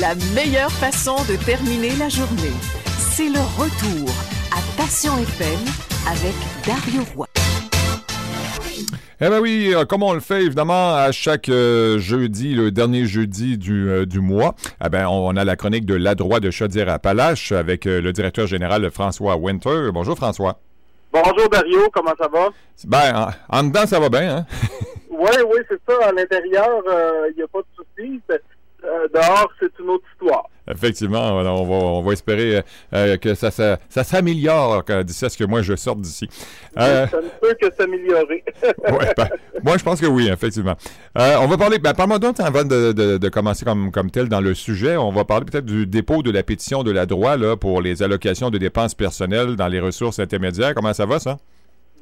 La meilleure façon de terminer la journée, c'est le retour à Passion FM avec Dario Roy. Eh bien oui, euh, comme on le fait évidemment à chaque euh, jeudi, le dernier jeudi du, euh, du mois, eh ben, on a la chronique de La Droit de Chaudière-Appalaches avec le directeur général François Winter. Bonjour François. Bonjour Dario, comment ça va? Ben, en, dedans, ça va bien, hein? oui, oui, c'est ça. À l'intérieur, il n'y a pas de souci. dehors, c'est une autre histoire. Effectivement, on va, on va espérer euh, que ça, ça, ça s'améliore d'ici à ce que moi je sorte d'ici. Euh, ça ne peut que s'améliorer. ouais, ben, moi, je pense que oui, effectivement. Euh, on va parler, ben, parle-moi donc avant de, de, de, commencer comme, comme tel dans le sujet, on va parler peut-être du dépôt de la pétition de la droit là, pour les allocations de dépenses personnelles dans les ressources intermédiaires. Comment ça va, ça?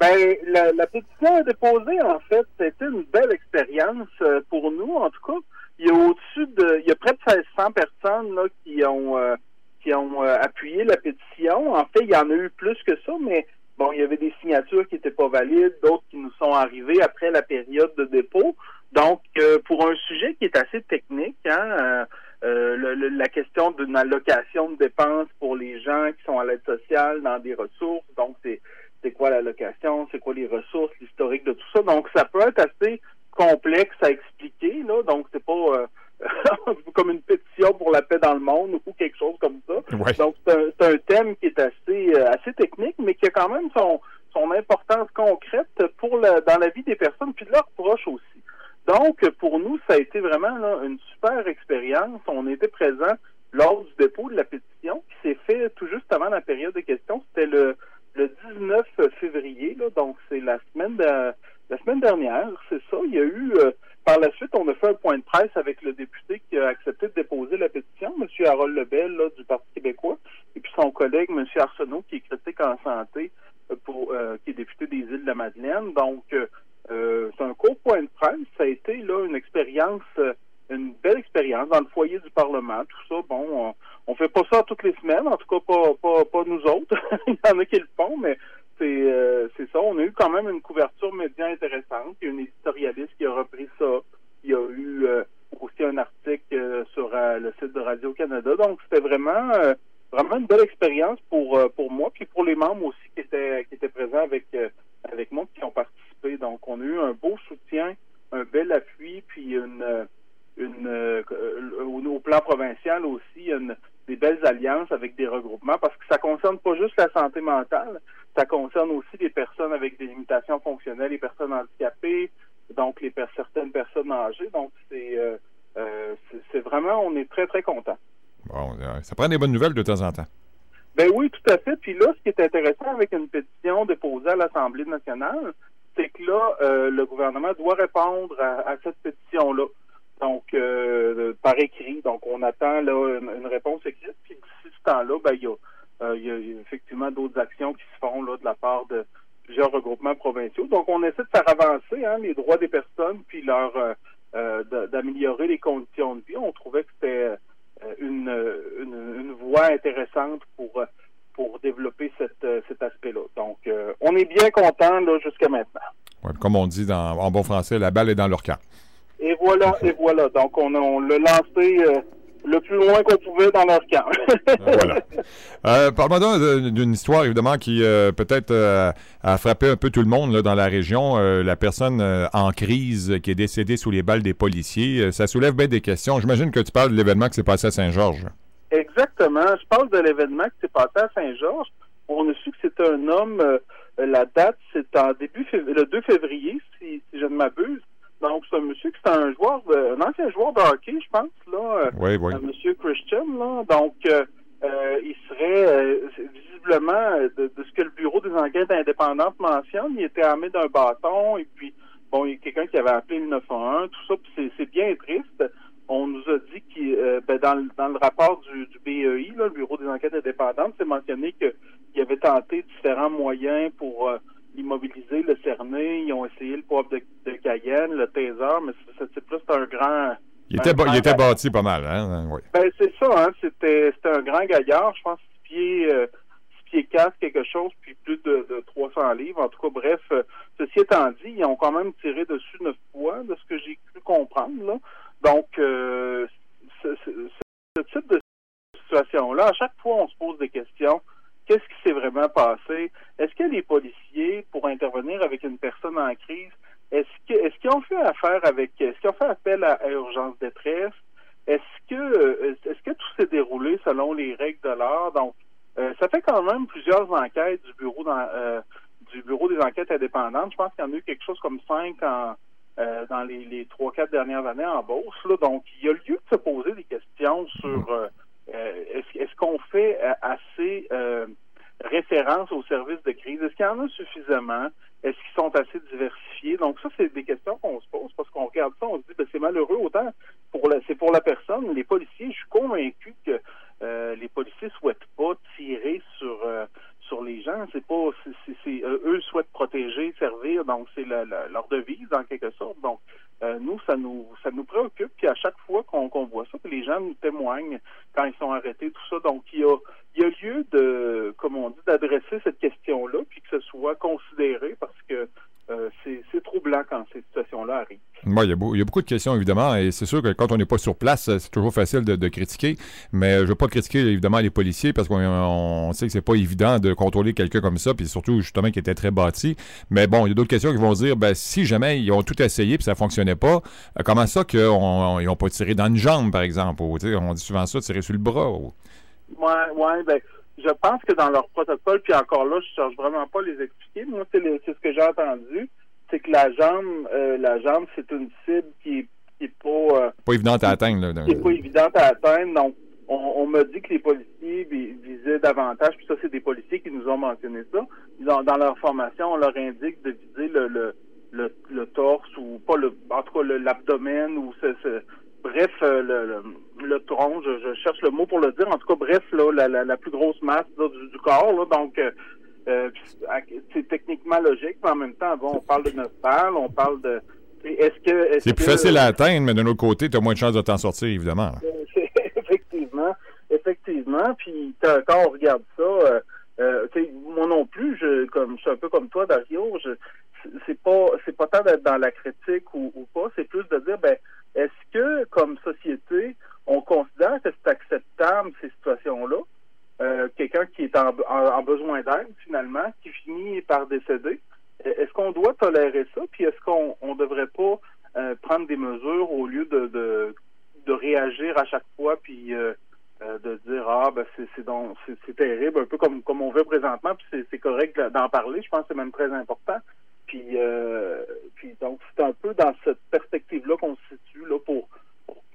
Ben, la, la pétition déposée, en fait, c'était une belle expérience pour nous, en tout cas il y a au-dessus de, il y a près de 1600 personnes là, qui ont euh, qui ont euh, appuyé la pétition. En fait, il y en a eu plus que ça, mais bon, il y avait des signatures qui n'étaient pas valides, d'autres qui nous sont arrivées après la période de dépôt. Donc, euh, pour un sujet qui est assez technique, hein, la question d'une allocation de dépenses pour les gens qui sont à l'aide sociale dans des ressources, donc c'est c'est quoi l'allocation, c'est quoi les ressources, l'historique de tout ça. Donc, ça peut être assez complexe à expliquer, là. Donc, pas euh, comme une pétition pour la paix dans le monde ou quelque chose comme ça. Donc, c'est un, thème qui est assez, euh, assez technique, mais qui a quand même son, son importance concrète pour la, dans la vie des personnes, puis de leurs proches aussi. Donc, pour nous, ça a été vraiment une super expérience. On était présents lors du dépôt de la pétition, qui s'est fait tout juste avant la période de questions. C'était le, le 19 février, là, donc c'est la semaine de, la semaine dernière, c'est ça. Il y a eu, euh, par la suite, on a fait un point de presse avec le député qui a accepté de déposer la pétition, M. Harold Lebel, là, du Parti québécois, et puis son collègue, M. Arsenault, qui est critique en santé, euh, pour, euh, qui est député des îles de la Madeleine. Donc, c'est un court point de presse. Ça a été là une expérience, une belle expérience dans le foyer du Parlement. Tout ça, bon, on, on fait pas ça toutes les semaines, en tout cas pas, pas, pas nous autres. Il y en a qui le font, mais euh, ça. On a eu quand même une couverture média intéressante. Il y a une éditorialiste qui a repris ça. Il y a eu euh, aussi un article euh, sur le site de Radio Canada. Donc c'était vraiment vraiment une belle expérience pour pour moi puis pour les membres aussi qui étaient présents avec avec moi qui ont participé. Donc on a eu un beau soutien, un bel appui puis une au, plan provincial aussi des belles alliances avec des regroupements parce que ça concerne pas juste la santé mentale, ça concerne aussi les personnes avec des limitations fonctionnelles, les personnes handicapées, donc les certaines personnes âgées. Donc c'est euh, euh, c'est vraiment, on est très très content. Bon, euh, ça prend des bonnes nouvelles de temps en temps. Ben oui, tout à fait. Puis là, ce qui est intéressant avec une pétition déposée à l'Assemblée nationale, c'est que là, le gouvernement doit répondre à, cette pétition-là. Donc, par écrit. Donc, on attend là une, réponse écrite. Puis d'ici ce temps-là, ben, il y a euh, il y a effectivement d'autres actions qui se font là, de la part de plusieurs regroupements provinciaux. Donc, on essaie de faire avancer hein, les droits des personnes, puis leur euh, euh, d'améliorer les conditions de vie. On trouvait que c'était une, une, voie intéressante pour pour développer cette, cet aspect-là. Donc, on est bien content là jusqu'à maintenant. comme on dit dans, en bon français, la balle est dans leur camp. Et voilà, et voilà. Donc, on, on l'a lancé le plus loin qu'on pouvait dans leur camp. voilà. Euh, Parle-moi d'une histoire, évidemment, qui euh, peut-être euh, a frappé un peu tout le monde là, dans la région. Euh, la personne en crise qui est décédée sous les balles des policiers. ça soulève bien des questions. J'imagine que tu parles de l'événement qui s'est passé à Saint-Georges. Exactement. Je parle de l'événement qui s'est passé à Saint-Georges. On a su que c'était un homme. la date, c'est en début le 2 février, si je ne m'abuse. Donc, c'est un monsieur qui est un joueur, un ancien joueur de hockey, je pense, là. Euh, oui, oui. Un monsieur Christian, là. Donc, euh, euh il serait visiblement, de, ce que le Bureau des enquêtes indépendantes mentionne, il était armé d'un bâton et puis, bon, il y a quelqu'un qui avait appelé le 911, tout ça, puis c'est bien triste. On nous a dit qu'il, ben, dans, le, dans le rapport du, du BEI, là, le Bureau des enquêtes indépendantes, c'est mentionné qu'il avait tenté différents moyens pour immobilisé, le cerner, ils ont essayé le poivre de, Cayenne, le taser, mais ce type-là, c'est un grand... Il était, il était bâti pas mal, hein? Oui. Ben, c'est ça, hein? C'était, un grand gaillard, je pense, six pieds, euh, six pieds quatre, quelque chose, puis plus de, de 300 livres. En tout cas, bref, euh, ceci étant dit, ils ont quand même tiré dessus neuf fois, de ce que j'ai pu comprendre, là. Donc, euh, ce situation-là, à chaque fois, on se pose des questions. Qu'est-ce qui s'est vraiment passé? Est-ce que les policiers, pour intervenir avec une personne en crise, est-ce que est-ce qu'ils ont fait affaire avec est-ce qu'ils ont fait appel à, urgence détresse? Est-ce que euh, est-ce que tout s'est déroulé selon les règles de l'art? Donc, euh, ça fait quand même plusieurs enquêtes du bureau dans, euh, du bureau des enquêtes indépendantes. Je pense qu'il y en a eu quelque chose comme cinq en, dans les trois quatre dernières années en bourse. Là. Donc, il y a lieu de se poser des questions sur est-ce, est-ce qu'on fait assez référence aux services de crise? Est-ce qu'il y en a suffisamment? Est-ce qu'ils sont assez diversifiés? Donc ça, c'est des questions qu'on se pose parce qu'on regarde ça, on se dit ben, c'est malheureux autant pour la, c'est pour la personne. Les policiers, je suis convaincu que euh, les policiers souhaitent pas tirer sur euh, sur les gens. C'est pas, euh, eux souhaitent protéger, servir, donc c'est leur devise en quelque sorte. Donc nous, ça nous ça nous préoccupe. Puis à chaque fois qu'on, qu'on voit ça, les gens nous témoignent quand ils sont arrêtés, tout ça. Donc il y a il y a lieu de, comme on dit, d'adresser cette question-là, puis que ce soit considéré parce que euh, c'est troublant quand ces situations-là arrivent. il, y a beau, il, y a beaucoup de questions, évidemment, et c'est sûr que quand on n'est pas sur place, c'est toujours facile de, critiquer, mais je ne veux pas critiquer, évidemment, les policiers, parce qu'on sait que c'est pas évident de contrôler quelqu'un comme ça, puis surtout, justement, qui était très bâti. Mais bon, il y a d'autres questions qui vont se dire, ben, si jamais ils ont tout essayé, puis ça fonctionnait pas, euh, comment ça qu'ils n'ont pas tiré dans une jambe, par exemple, ou, on dit souvent ça, tirer sur le bras. Ouais, ouais, ben, je pense que dans leur protocole, puis encore là, je cherche vraiment pas à les expliquer. Moi, c'est ce que j'ai entendu, c'est que la jambe, euh, la jambe, c'est une cible qui est, qui est pas euh, pas évidente à atteindre. Là, qui est pas évidente à atteindre. Donc, on, on m'a dit que les policiers visaient davantage, puis ça, c'est des policiers qui nous ont mentionné ça. Dans, dans leur formation, on leur indique de viser le, le, le, le torse ou pas le, en tout cas l'abdomen ou ce, ce bref, euh, le, le, tronc, je, cherche le mot pour le dire. En tout cas, bref, là, la, la, plus grosse masse du, corps. Là, donc, euh, euh, c'est techniquement logique, mais en même temps, bon, on parle de notre pâle, on parle de. Est-ce que. c'est plus facile à atteindre, mais d'un autre côté, tu as moins de chances de t'en sortir, évidemment. effectivement. Effectivement. Puis quand on regarde ça, euh, moi non plus, je, comme je suis un peu comme toi, Dario, je, c'est pas c'est pas tant d'être dans la critique ou, ou pas, c'est plus de dire ben est-ce que comme société on considère que c'est acceptable ces situations-là, euh, quelqu'un qui est en, en, besoin d'aide finalement, qui finit par décéder, est-ce qu'on doit tolérer ça, puis est-ce qu'on on devrait pas euh, prendre des mesures au lieu de, de, réagir à chaque fois, puis euh, euh, de dire ah ben c'est terrible un peu comme comme on veut présentement puis c'est correct d'en parler. Je pense que c'est même très important puis euh, puis donc c'est un peu dans cette perspective là qu'on se situe là pour,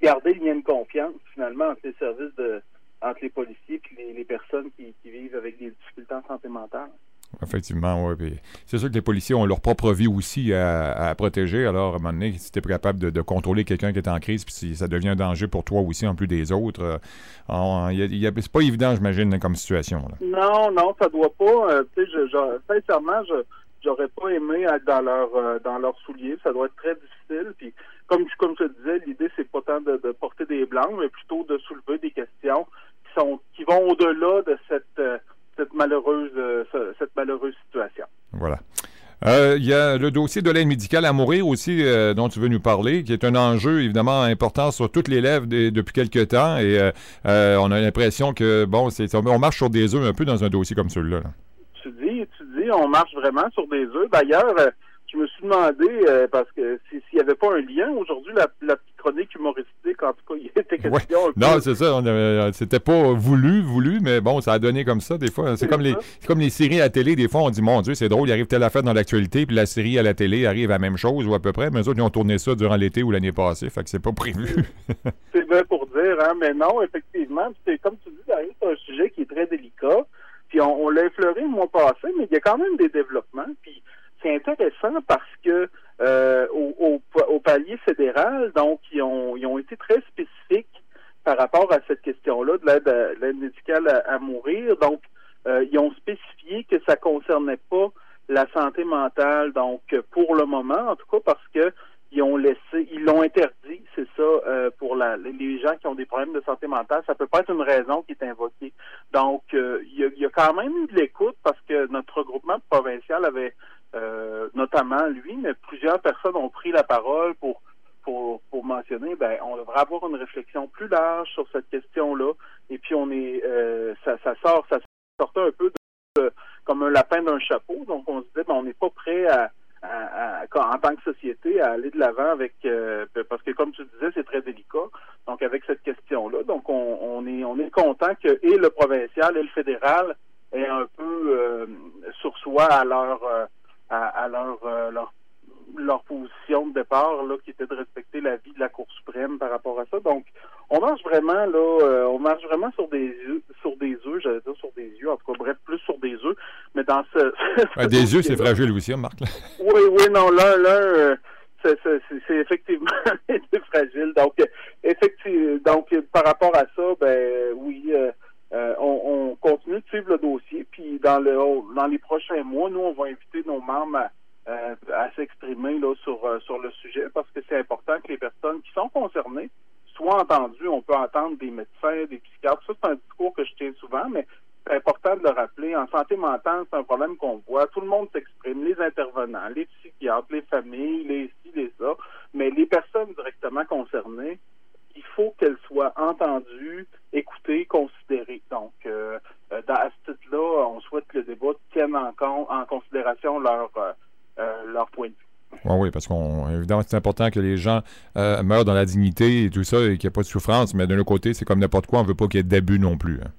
garder le lien de confiance finalement entre les services de entre les policiers puis les, les personnes qui, qui vivent avec des difficultés en santé mentale. Effectivement, oui. C'est sûr que les policiers ont leur propre vie aussi à, protéger. Alors, à un moment donné, si tu es capable de, contrôler quelqu'un qui est en crise, puis si ça devient un danger pour toi aussi, en plus des autres, euh, c'est pas évident, j'imagine, comme situation. Non, non, ça doit pas. Euh, je, sincèrement, je j'aurais pas aimé être dans leur euh, dans leurs souliers. Ça doit être très difficile. Puis, comme comme je te disais, l'idée c'est pas tant de, porter des blancs, mais plutôt de soulever des questions qui sont qui vont au-delà de cette cette malheureuse, euh, cette malheureuse situation. Voilà. Euh, il y a le dossier de l'aide médicale à mourir aussi euh, dont tu veux nous parler, qui est un enjeu évidemment important sur toutes les lèvres depuis quelques temps et on a l'impression que bon, on marche sur des œufs un peu dans un dossier comme celui-là. Dis, tu dis, on marche vraiment sur des œufs. D'ailleurs, je me suis demandé, euh, parce que s'il n'y avait pas un lien, aujourd'hui, la, chronique humoristique, en tout cas, il était question. Non, c'est ça. Euh, c'était pas voulu, voulu, mais bon, ça a donné comme ça, des fois. C'est comme les, comme les séries à la télé, des fois, on dit, mon Dieu, c'est drôle, il arrive telle affaire dans l'actualité, puis la série à la télé arrive à la même chose, ou à peu près, mais eux autres, ils ont tourné ça durant l'été ou l'année passée, fait que c'est pas prévu. c'est vrai pour dire, hein, mais non, effectivement, c'est comme tu dis, c'est un sujet qui est très délicat, puis on, on l'a effleuré le mois passé, mais il y a quand même des développements, puis c'est intéressant parce que euh, au, au, palier fédéral, donc, ils ont, ils ont été très spécifiques par rapport à cette question-là de l'aide médicale à, mourir. Donc, euh, ils ont spécifié que ça concernait pas la santé mentale, donc pour le moment, en tout cas, parce que ils ont laissé, ils l'ont interdit, c'est ça, euh, pour la, les gens qui ont des problèmes de santé mentale. Ça peut pas être une raison qui est invoquée. Donc, il y, a, y, a, quand même eu de l'écoute parce que notre regroupement provincial avait euh, notamment lui, mais plusieurs personnes ont pris la parole pour pour, pour mentionner, ben, on devrait avoir une réflexion plus large sur cette question-là. Et puis on est, euh, ça, ça sort, ça sortait un peu de, comme un lapin d'un chapeau. Donc on se disait, ben, on n'est pas prêt à, en tant que société à aller de l'avant avec euh, parce que comme tu disais c'est très délicat. Donc avec cette question là donc on, est on est content que et le provincial et le fédéral aient un peu euh, sur soi à leur à, à, leur, leur leur position de départ, là, qui était de respecter la vie de la Cour suprême par rapport à ça. Donc, on marche vraiment, là, euh, on marche vraiment sur des yeux, sur des œufs, j'allais dire sur des yeux, en tout cas, bref, plus sur des œufs, mais dans ce... des yeux, c'est fragile aussi, Marc. Oui, oui, non, là, là, euh, c'est effectivement fragile. Donc, effectivement, donc, par rapport à ça, ben, oui, euh, on, on, continue de suivre le dossier, puis dans le, dans les prochains mois, nous, on va inviter nos membres à euh, à s'exprimer là sur euh, sur le sujet parce que c'est important que les personnes qui sont concernées soient entendues. On peut entendre des médecins, des psychiatres. Ça, c'est un discours que je tiens souvent, mais c'est important de le rappeler. En santé mentale, c'est un problème qu'on voit. Tout le monde s'exprime, les intervenants, les psychiatres, les familles, les ci, les ça. Mais les personnes directement concernées, il faut qu'elles soient entendues, écoutées, considérées. Donc, euh, à ce titre-là, on souhaite que le débat tienne en, en considération leur euh, leur point de vue. Oui, oui, parce qu'on évidemment c'est important que les gens euh, meurent dans la dignité et tout ça et qu'il n'y ait pas de souffrance, mais d'un autre côté, c'est comme n'importe quoi, on ne veut pas qu'il y ait d'abus non plus. Hein.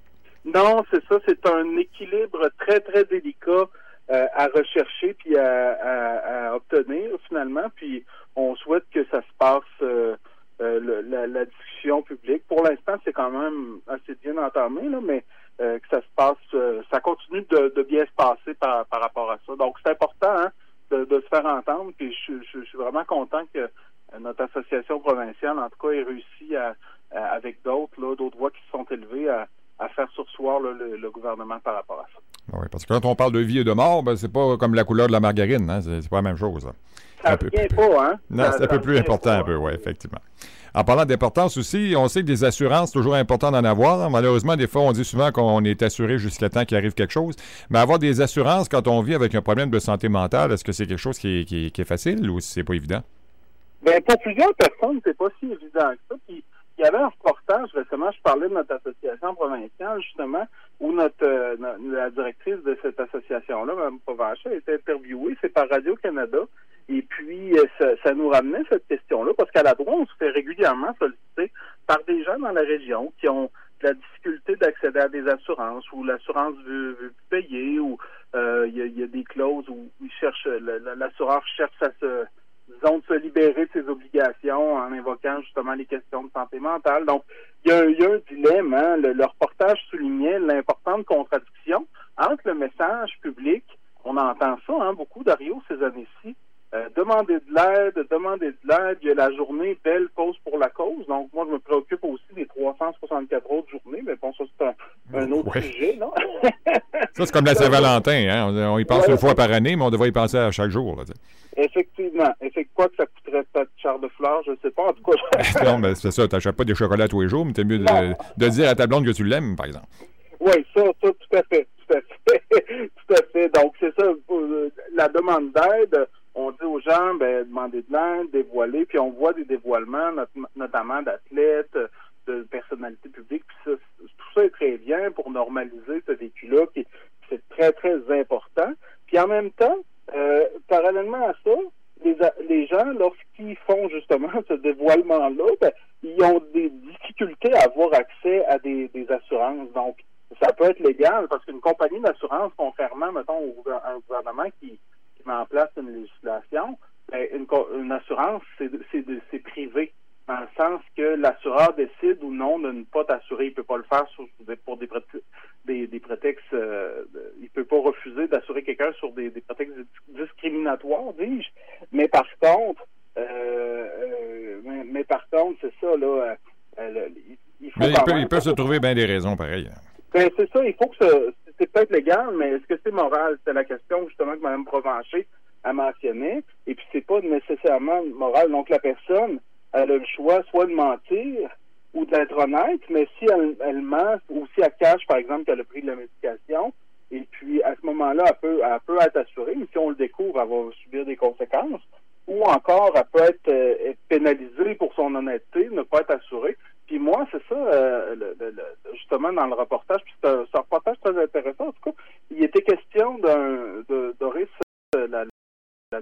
Non, c'est ça, c'est un équilibre très, très délicat euh, à rechercher puis à, obtenir finalement. Puis on souhaite que ça se passe la, discussion publique. Pour l'instant, c'est quand même assez bien entamé, là, mais que ça se passe, ça continue de, bien se passer par, par rapport à ça. Donc c'est important, hein, de, se faire entendre. Puis je, suis vraiment content que notre association provinciale, en tout cas, ait réussi à, avec d'autres, d'autres voix qui se sont élevées à, faire sursoir le, gouvernement par rapport à ça. Ah oui, parce que quand on parle de vie et de mort, ben, c'est pas comme la couleur de la margarine, hein? c'est pas la même chose. Ça ne pas, hein? Non, c'est un peu plus important, un peu, oui, effectivement. En parlant d'importance aussi, on sait que des assurances, toujours important d'en avoir. Malheureusement, des fois, on dit souvent qu'on est assuré jusqu'à temps qu'il arrive quelque chose. Mais avoir des assurances quand on vit avec un problème de santé mentale, est-ce que c'est quelque chose qui est, facile ou c'est pas évident? Bien, pour plusieurs personnes, c'est pas si évident que ça. Puis, il y avait un reportage récemment, je parlais de notre association provinciale, justement, où notre, euh, la directrice de cette association-là, Mme Provencher, a été interviewée, c'est par Radio-Canada. Et puis, euh, ça, nous ramenait cette question-là, parce qu'à la droite, on se fait régulièrement solliciter par des gens dans la région qui ont la difficulté d'accéder à des assurances, ou l'assurance veut, veut payer, ou euh, il y, a des clauses où ils cherchent, l'assureur cherche à se disons, de se libérer de ses obligations en invoquant justement les questions de santé mentale. Donc, il y a, un dilemme. Hein? Le, le, reportage soulignait l'importante contradiction entre le message public, on entend ça hein, beaucoup, Dario, ces années-ci, euh, demander de l'aide, demander de l'aide. Il y a la journée Belle cause pour la cause. Donc, moi, je me préoccupe aussi des 364 autres journées, mais bon, ça, c'est un, autre sujet, non? ça, c'est comme la Saint-Valentin, hein? On, y pense une fois par année, mais on devrait y penser à chaque jour, là, Effectivement. Effectivement, quoi que ça coûterait peut-être char de fleurs, je ne sais pas. En tout cas, non, mais c'est ça. Tu n'achètes pas des chocolats tous les jours, mais c'est mieux de, de, dire à ta blonde que tu l'aimes, par exemple. Oui, ça, ça, tout à fait. Tout à fait. tout à fait. Donc, c'est ça. Euh, la demande d'aide, on dit aux gens, ben, demandez de l'aide, dévoiler, puis on voit des dévoilements, notamment d'athlètes, de personnalités publiques, puis ça, tout ça est très bien pour normaliser ce vécu-là, qui c'est très, très important. Puis en même temps, euh, parallèlement à ça, les, les gens, lorsqu'ils font justement ce dévoilement-là, ben, ils ont des difficultés à avoir accès à des, des assurances. Donc, ça peut être légal parce qu'une compagnie d'assurance, contrairement, mettons, à un gouvernement qui, met en place une législation, ben, une, une assurance, c'est privé dans le sens que l'assureur décide ou non de ne pas t'assurer. Il ne peut pas le faire pour des, des, des prétextes. Euh, il peut pas refuser d'assurer quelqu'un sur des, prétextes discriminatoires, dis-je. Mais par contre, euh, euh, mais, par contre, c'est ça là. il faut mais il peut, se trouver bien des raisons pareilles. Ben, c'est ça. Il faut que c'est peut-être légal, mais est-ce que c'est moral? C'est la question justement que Mme Provencher a mentionné. Et puis c'est pas nécessairement moral. Donc la personne elle a le choix soit de mentir ou d'être honnête, mais si elle, elle ment ou si elle cache, par exemple, qu'elle a pris de la médication, et puis à ce moment-là, elle peut, elle peut être assurée, mais si on le découvre, elle va subir des conséquences. ou encore elle peut être, euh, pénalisée pour son honnêteté, ne pas être assurée. Puis moi, c'est ça, euh, justement, dans le reportage, puis c'est un, reportage très intéressant. En tout cas, il était question d'un de Doris, euh, la, la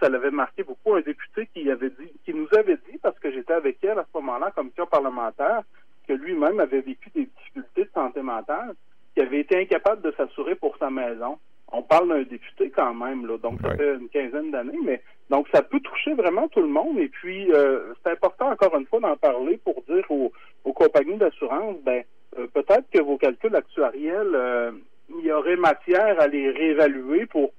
ça l'avait marqué beaucoup, un député qui avait dit, qui nous avait dit, parce que j'étais avec elle à ce moment-là, commission parlementaire, que lui-même avait vécu des difficultés de santé mentale, qui avait été incapable de s'assurer pour sa maison on parle d'un député quand même, là, donc ça fait une quinzaine d'années, mais donc ça peut toucher vraiment tout le monde. Et puis euh, c'est important encore une fois d'en parler pour dire aux, compagnies d'assurance, ben euh, peut-être que vos calculs actuariels, euh, il y aurait matière à les réévaluer pour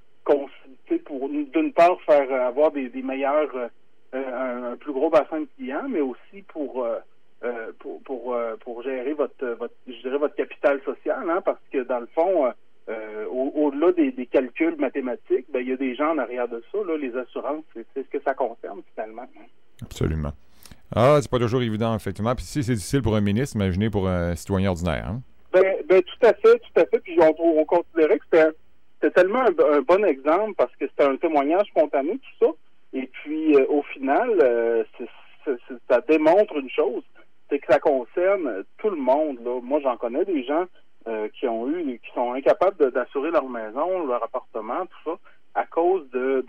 pour d'une part faire avoir des, meilleurs un, plus gros bassin de clients, mais aussi pour pour pour, pour gérer votre votre je dirais votre capital social, hein, parce que dans le fond euh, au-delà des, calculs mathématiques, ben, il y a des gens en arrière de ça. Là, les assurances, c'est ce que ça concerne finalement. Absolument. Ah, c'est pas toujours évident, effectivement. Puis si c'est difficile pour un ministre, imaginez pour un citoyen ordinaire. Hein? Ben, ben, tout à fait, tout à fait. Puis on, considérait que c'était tellement un, bon exemple parce que c'était un témoignage spontané, tout ça. Et puis, euh, au final, euh, ça démontre une chose, c'est que ça concerne tout le monde. Là. Moi, j'en connais des gens euh, qui ont eu, qui sont incapables d'assurer leur maison, leur appartement, tout ça, à cause de,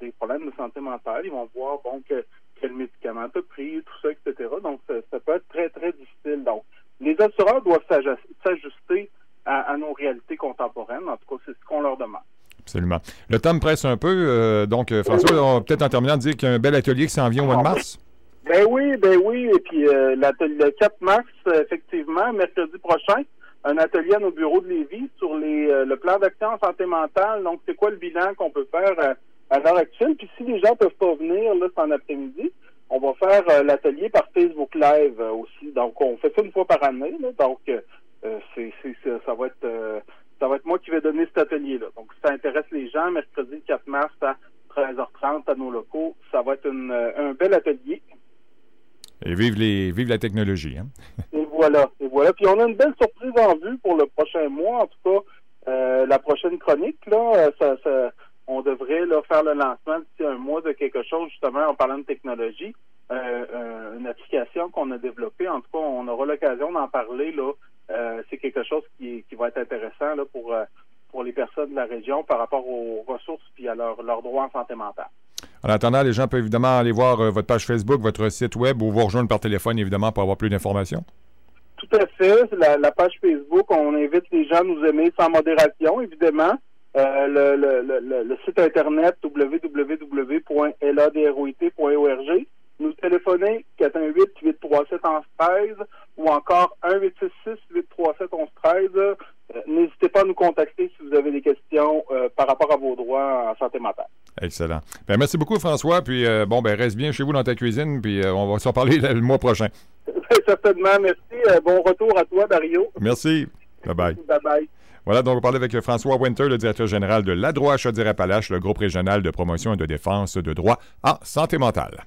des problèmes de santé mentale. Ils vont voir bon que quel médicament tu pris, tout ça, etc. Donc ça, peut être très très difficile. Donc les assureurs doivent s'ajuster à, nos réalités contemporaines. En tout cas, c'est ce qu'on leur demande. Absolument. Le temps me presse un peu. Euh, donc, euh, François, on va peut-être en terminant dire qu'il y a un bel atelier qui s'en vient au mois de mars. Ben oui, ben oui. Et puis, le 4 mars, effectivement, mercredi prochain, un atelier à nos bureaux de Lévis sur les, euh, le plan d'action en santé mentale. Donc, c'est quoi le bilan qu'on peut faire euh, à l'heure actuelle? Puis si les gens peuvent pas venir là, en après-midi, on va faire euh, l'atelier par Facebook Live aussi. Donc, on fait ça une fois par année. donc, c'est, ça va être ça va être moi qui vais donner cet atelier-là. Donc, si ça intéresse les gens, mercredi 4 mars à 13h30 à nos locaux, ça va être un bel atelier. Et vive les vive la technologie. Hein? et voilà, et voilà. Puis on a une belle surprise en vue pour le prochain mois, en tout cas euh, la prochaine chronique là, euh, ça, on devrait là, faire le lancement d'ici un mois de quelque chose justement en parlant de technologie, euh, une application qu'on a développée. En tout cas, on aura l'occasion d'en parler là. C'est quelque chose qui, qui va être intéressant là pour pour les personnes de la région par rapport aux ressources puis à leurs leur droits en santé mentale. En attendant, les gens peuvent évidemment aller voir euh, votre page Facebook, votre site web ou vous rejoindre par téléphone, évidemment, pour avoir plus d'informations. Tout à fait. La, page Facebook, on invite les gens à nous aimer sans modération, évidemment. Euh, le, site internet www.ladroit.org. Nous téléphoner 418-837-1113 ou encore 1-866-837-1113. Euh, n'hésitez pas à nous contacter si vous avez des questions par rapport à vos droits en santé mentale. Excellent. Ben, merci beaucoup, François. Puis, euh, bon, ben, reste bien chez vous dans ta cuisine, puis euh, on va s'en parler le mois prochain. Certainement. Merci. Euh, bon retour à toi, Dario. Merci. Bye-bye. Bye-bye. Voilà, donc on parler avec François Winter, le directeur général de l'ADROIT Chaudière-Appalaches, le groupe régional de promotion et de défense de droit en santé mentale.